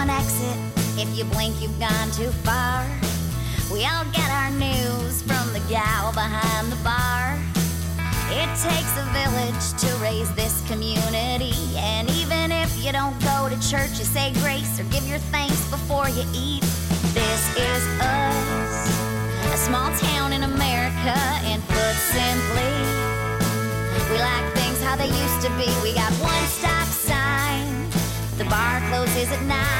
one exit. If you blink, you've gone too far. We all get our news from the gal behind the bar. It takes a village to raise this community. And even if you don't go to church, you say grace or give your thanks before you eat. This is us, a small town in America. And put simply, we like things how they used to be. We got one stop sign. The bar closes at nine,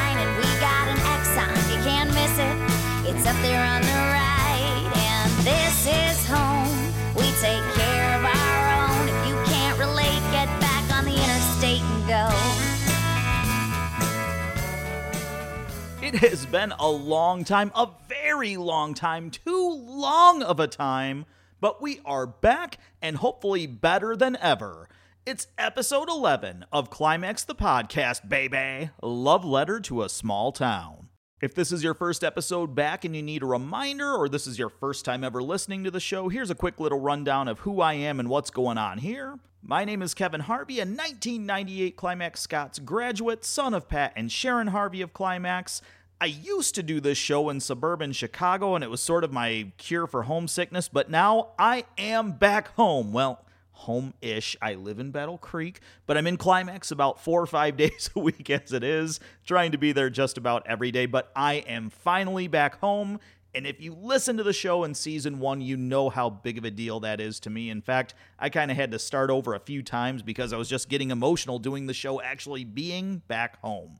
It has been a long time, a very long time, too long of a time, but we are back and hopefully better than ever. It's episode 11 of Climax the Podcast, baby. Love letter to a small town. If this is your first episode back and you need a reminder, or this is your first time ever listening to the show, here's a quick little rundown of who I am and what's going on here. My name is Kevin Harvey, a 1998 Climax Scotts graduate, son of Pat and Sharon Harvey of Climax. I used to do this show in suburban Chicago, and it was sort of my cure for homesickness, but now I am back home. Well, home ish. I live in Battle Creek, but I'm in Climax about four or five days a week as it is, trying to be there just about every day. But I am finally back home. And if you listen to the show in season one, you know how big of a deal that is to me. In fact, I kind of had to start over a few times because I was just getting emotional doing the show actually being back home.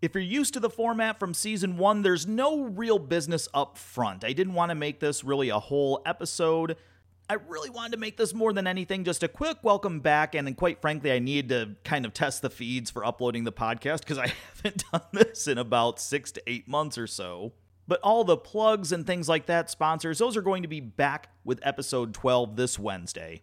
If you're used to the format from season one, there's no real business up front. I didn't want to make this really a whole episode. I really wanted to make this more than anything just a quick welcome back. And quite frankly, I needed to kind of test the feeds for uploading the podcast because I haven't done this in about six to eight months or so. But all the plugs and things like that, sponsors, those are going to be back with episode 12 this Wednesday.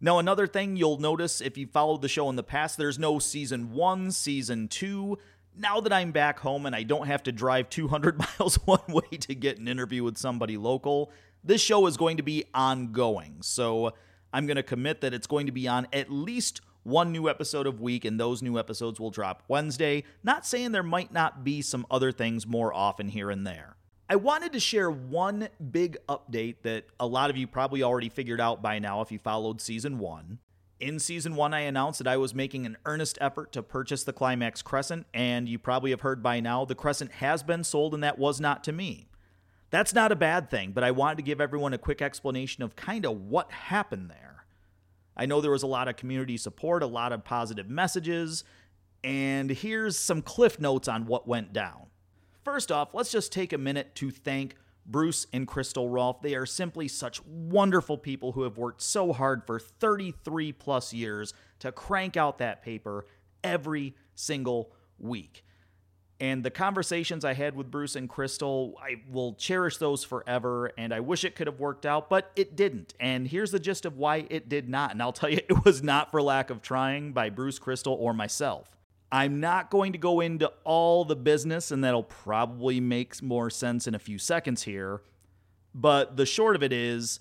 Now, another thing you'll notice if you followed the show in the past, there's no season one, season two. Now that I'm back home and I don't have to drive 200 miles one way to get an interview with somebody local, this show is going to be ongoing. So I'm going to commit that it's going to be on at least one new episode of week, and those new episodes will drop Wednesday. Not saying there might not be some other things more often here and there. I wanted to share one big update that a lot of you probably already figured out by now if you followed season one. In season one, I announced that I was making an earnest effort to purchase the Climax Crescent, and you probably have heard by now the Crescent has been sold, and that was not to me. That's not a bad thing, but I wanted to give everyone a quick explanation of kind of what happened there. I know there was a lot of community support, a lot of positive messages, and here's some cliff notes on what went down. First off, let's just take a minute to thank Bruce and Crystal Rolfe. They are simply such wonderful people who have worked so hard for 33 plus years to crank out that paper every single week. And the conversations I had with Bruce and Crystal, I will cherish those forever. And I wish it could have worked out, but it didn't. And here's the gist of why it did not. And I'll tell you, it was not for lack of trying by Bruce, Crystal, or myself. I'm not going to go into all the business, and that'll probably make more sense in a few seconds here. But the short of it is,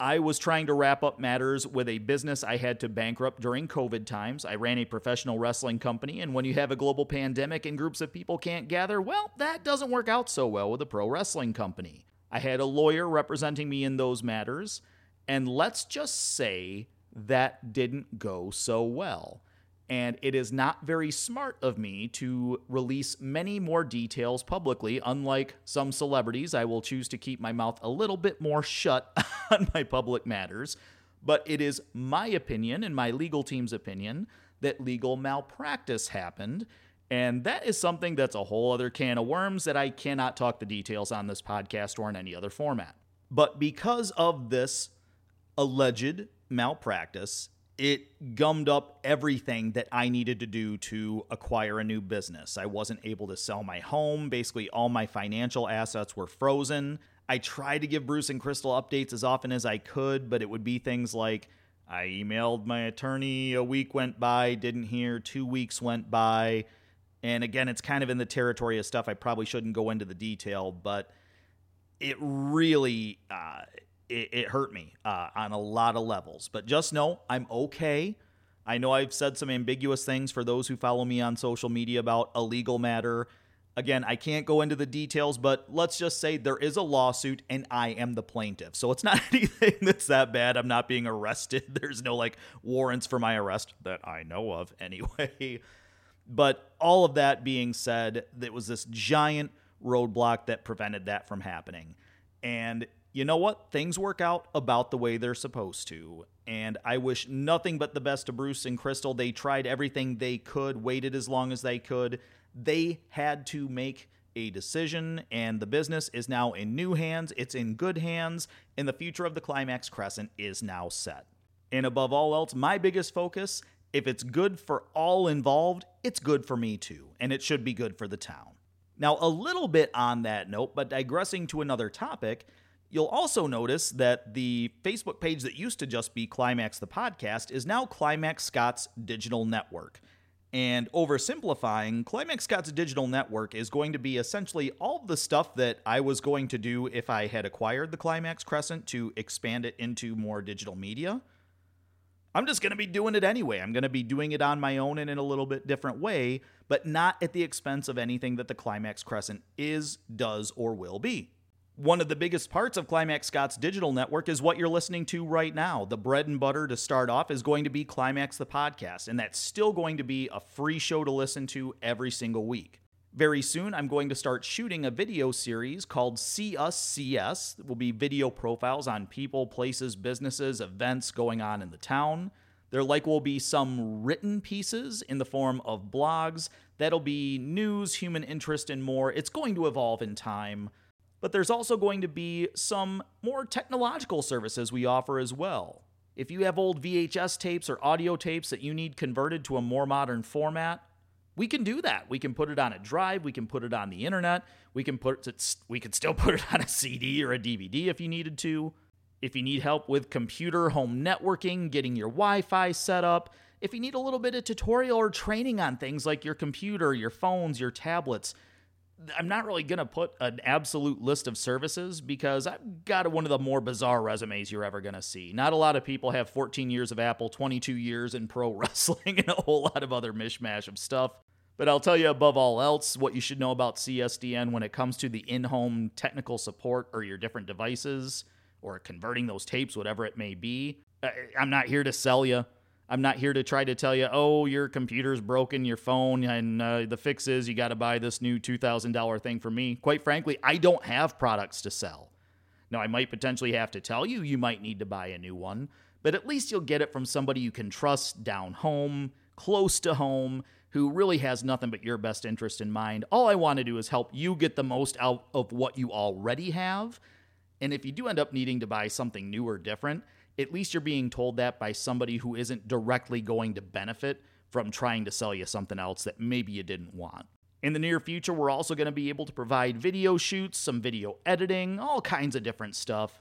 I was trying to wrap up matters with a business I had to bankrupt during COVID times. I ran a professional wrestling company, and when you have a global pandemic and groups of people can't gather, well, that doesn't work out so well with a pro wrestling company. I had a lawyer representing me in those matters, and let's just say that didn't go so well and it is not very smart of me to release many more details publicly. Unlike some celebrities, I will choose to keep my mouth a little bit more shut on my public matters. But it is my opinion and my legal team's opinion that legal malpractice happened. And that is something that's a whole other can of worms that I cannot talk the details on this podcast or in any other format. But because of this alleged malpractice, it gummed up everything that I needed to do to acquire a new business. I wasn't able to sell my home. Basically, all my financial assets were frozen. I tried to give Bruce and Crystal updates as often as I could, but it would be things like I emailed my attorney, a week went by, didn't hear, two weeks went by. And again, it's kind of in the territory of stuff I probably shouldn't go into the detail, but it really uh, it, it hurt me uh, on a lot of levels. But just know I'm okay. I know I've said some ambiguous things for those who follow me on social media about a legal matter. Again, I can't go into the details, but let's just say there is a lawsuit and I am the plaintiff. So it's not anything that's that bad. I'm not being arrested. There's no like warrants for my arrest that I know of anyway. But all of that being said, there was this giant roadblock that prevented that from happening. And you know what? Things work out about the way they're supposed to. And I wish nothing but the best to Bruce and Crystal. They tried everything they could, waited as long as they could they had to make a decision, and the business is now in new hands. It's in good hands, and the future of the Climax Crescent is now set. And above all else, my biggest focus if it's good for all involved, it's good for me too, and it should be good for the town. Now, a little bit on that note, but digressing to another topic, you'll also notice that the Facebook page that used to just be Climax the Podcast is now Climax Scotts Digital Network. And oversimplifying, Climax Scotts digital network is going to be essentially all the stuff that I was going to do if I had acquired the Climax Crescent to expand it into more digital media. I'm just going to be doing it anyway. I'm going to be doing it on my own and in a little bit different way, but not at the expense of anything that the Climax Crescent is, does, or will be. One of the biggest parts of Climax Scotts digital network is what you're listening to right now. The bread and butter to start off is going to be Climax the podcast, and that's still going to be a free show to listen to every single week. Very soon, I'm going to start shooting a video series called See Us CS. It will be video profiles on people, places, businesses, events going on in the town. There like will be some written pieces in the form of blogs. That'll be news, human interest, and more. It's going to evolve in time but there's also going to be some more technological services we offer as well. If you have old VHS tapes or audio tapes that you need converted to a more modern format, we can do that. We can put it on a drive, we can put it on the internet, we can put it we can still put it on a CD or a DVD if you needed to. If you need help with computer home networking, getting your Wi-Fi set up, if you need a little bit of tutorial or training on things like your computer, your phones, your tablets, I'm not really going to put an absolute list of services because I've got one of the more bizarre resumes you're ever going to see. Not a lot of people have 14 years of Apple, 22 years in pro wrestling, and a whole lot of other mishmash of stuff. But I'll tell you above all else what you should know about CSDN when it comes to the in home technical support or your different devices or converting those tapes, whatever it may be. I'm not here to sell you. I'm not here to try to tell you, oh, your computer's broken, your phone, and uh, the fix is you got to buy this new $2,000 thing from me. Quite frankly, I don't have products to sell. Now, I might potentially have to tell you you might need to buy a new one, but at least you'll get it from somebody you can trust down home, close to home, who really has nothing but your best interest in mind. All I want to do is help you get the most out of what you already have. And if you do end up needing to buy something new or different, at least you're being told that by somebody who isn't directly going to benefit from trying to sell you something else that maybe you didn't want. In the near future, we're also going to be able to provide video shoots, some video editing, all kinds of different stuff.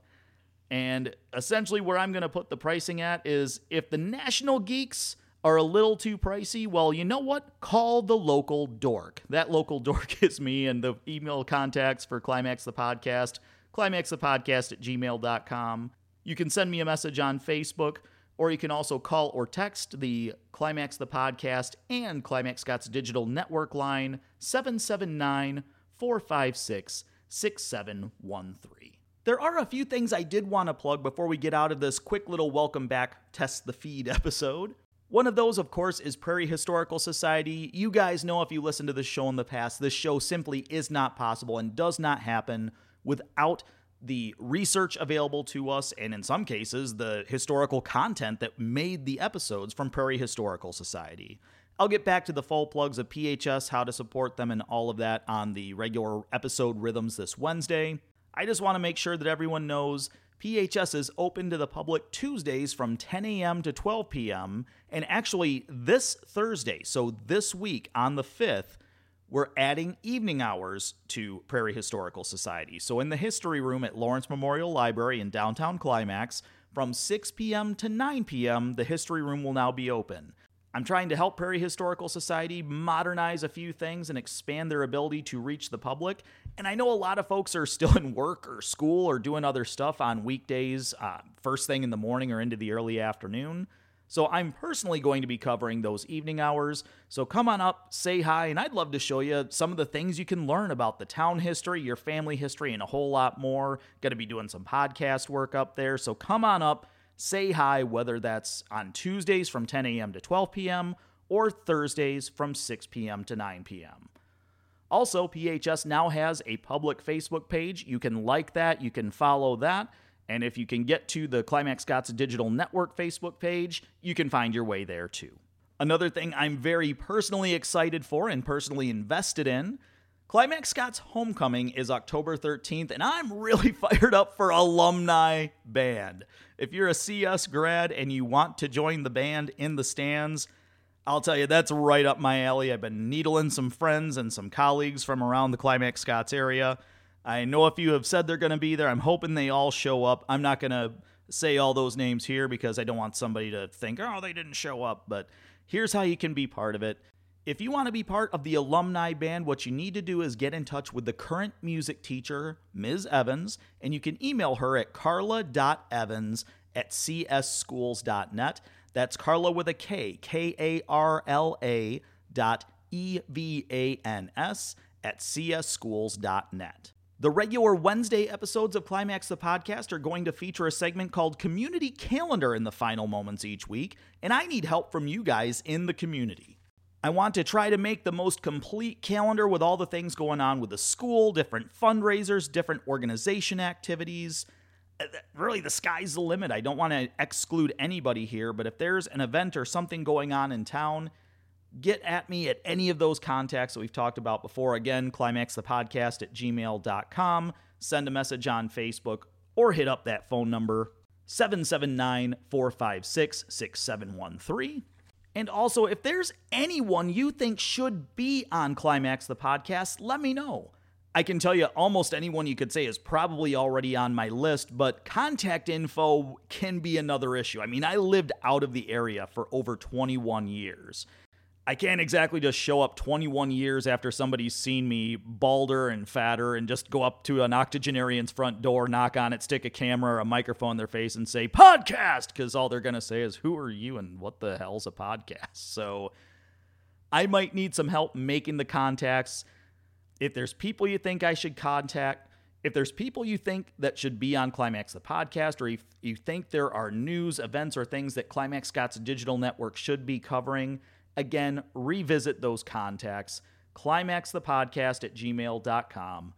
And essentially, where I'm going to put the pricing at is if the national geeks are a little too pricey, well, you know what? Call the local dork. That local dork is me, and the email contacts for Climax the Podcast, climaxthepodcast at gmail.com. You can send me a message on Facebook, or you can also call or text the Climax the Podcast and Climax Scotts digital network line 779 456 6713. There are a few things I did want to plug before we get out of this quick little welcome back test the feed episode. One of those, of course, is Prairie Historical Society. You guys know if you listen to this show in the past, this show simply is not possible and does not happen without the research available to us, and in some cases, the historical content that made the episodes from Prairie Historical Society. I'll get back to the full plugs of PHS, how to support them, and all of that on the regular episode rhythms this Wednesday. I just want to make sure that everyone knows PHS is open to the public Tuesdays from 10 a.m. to 12 p.m. And actually, this Thursday, so this week on the 5th, we're adding evening hours to Prairie Historical Society. So, in the history room at Lawrence Memorial Library in downtown Climax, from 6 p.m. to 9 p.m., the history room will now be open. I'm trying to help Prairie Historical Society modernize a few things and expand their ability to reach the public. And I know a lot of folks are still in work or school or doing other stuff on weekdays, uh, first thing in the morning or into the early afternoon. So I'm personally going to be covering those evening hours. So come on up, say hi, and I'd love to show you some of the things you can learn about the town history, your family history, and a whole lot more. Going to be doing some podcast work up there. So come on up, say hi, whether that's on Tuesdays from 10 a.m. to 12 p.m. or Thursdays from 6 p.m. to 9 p.m. Also, PHS now has a public Facebook page. You can like that, you can follow that. And if you can get to the Climax Scotts Digital Network Facebook page, you can find your way there too. Another thing I'm very personally excited for and personally invested in Climax Scotts Homecoming is October 13th, and I'm really fired up for Alumni Band. If you're a CS grad and you want to join the band in the stands, I'll tell you, that's right up my alley. I've been needling some friends and some colleagues from around the Climax Scotts area. I know a few have said they're going to be there. I'm hoping they all show up. I'm not going to say all those names here because I don't want somebody to think, oh, they didn't show up. But here's how you can be part of it. If you want to be part of the alumni band, what you need to do is get in touch with the current music teacher, Ms. Evans, and you can email her at carla.evans at csschools.net. That's Carla with a K, K A R L A dot E V A N S at csschools.net. The regular Wednesday episodes of Climax the Podcast are going to feature a segment called Community Calendar in the final moments each week, and I need help from you guys in the community. I want to try to make the most complete calendar with all the things going on with the school, different fundraisers, different organization activities. Uh, really, the sky's the limit. I don't want to exclude anybody here, but if there's an event or something going on in town, get at me at any of those contacts that we've talked about before. Again, climaxthepodcast at gmail.com. Send a message on Facebook or hit up that phone number 779 456 6713. And also, if there's anyone you think should be on Climax the podcast, let me know. I can tell you almost anyone you could say is probably already on my list, but contact info can be another issue. I mean, I lived out of the area for over 21 years. I can't exactly just show up 21 years after somebody's seen me balder and fatter and just go up to an octogenarian's front door, knock on it, stick a camera or a microphone in their face and say, podcast, because all they're going to say is, who are you and what the hell's a podcast? So I might need some help making the contacts. If there's people you think I should contact, if there's people you think that should be on Climax the podcast, or if you think there are news, events, or things that Climax Scotts Digital Network should be covering, Again, revisit those contacts. Climaxthepodcast at gmail.com.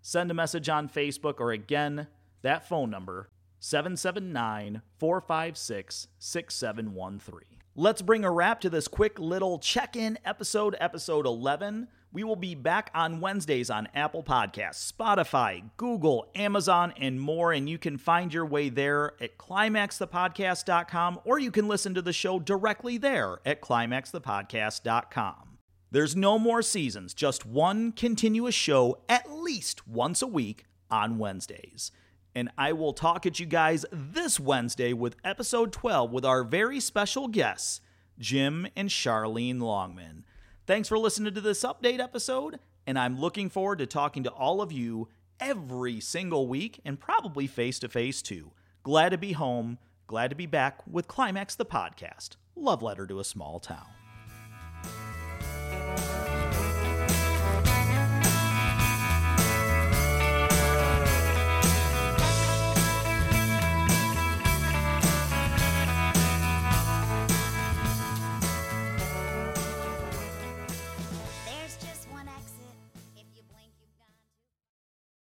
Send a message on Facebook or again, that phone number, 779 456 6713. Let's bring a wrap to this quick little check in episode, episode 11. We will be back on Wednesdays on Apple Podcasts, Spotify, Google, Amazon, and more. And you can find your way there at climaxthepodcast.com or you can listen to the show directly there at climaxthepodcast.com. There's no more seasons, just one continuous show at least once a week on Wednesdays and I will talk at you guys this Wednesday with episode 12 with our very special guests, Jim and Charlene Longman. Thanks for listening to this update episode, and I'm looking forward to talking to all of you every single week and probably face to face too. Glad to be home, glad to be back with Climax the podcast. Love letter to a small town.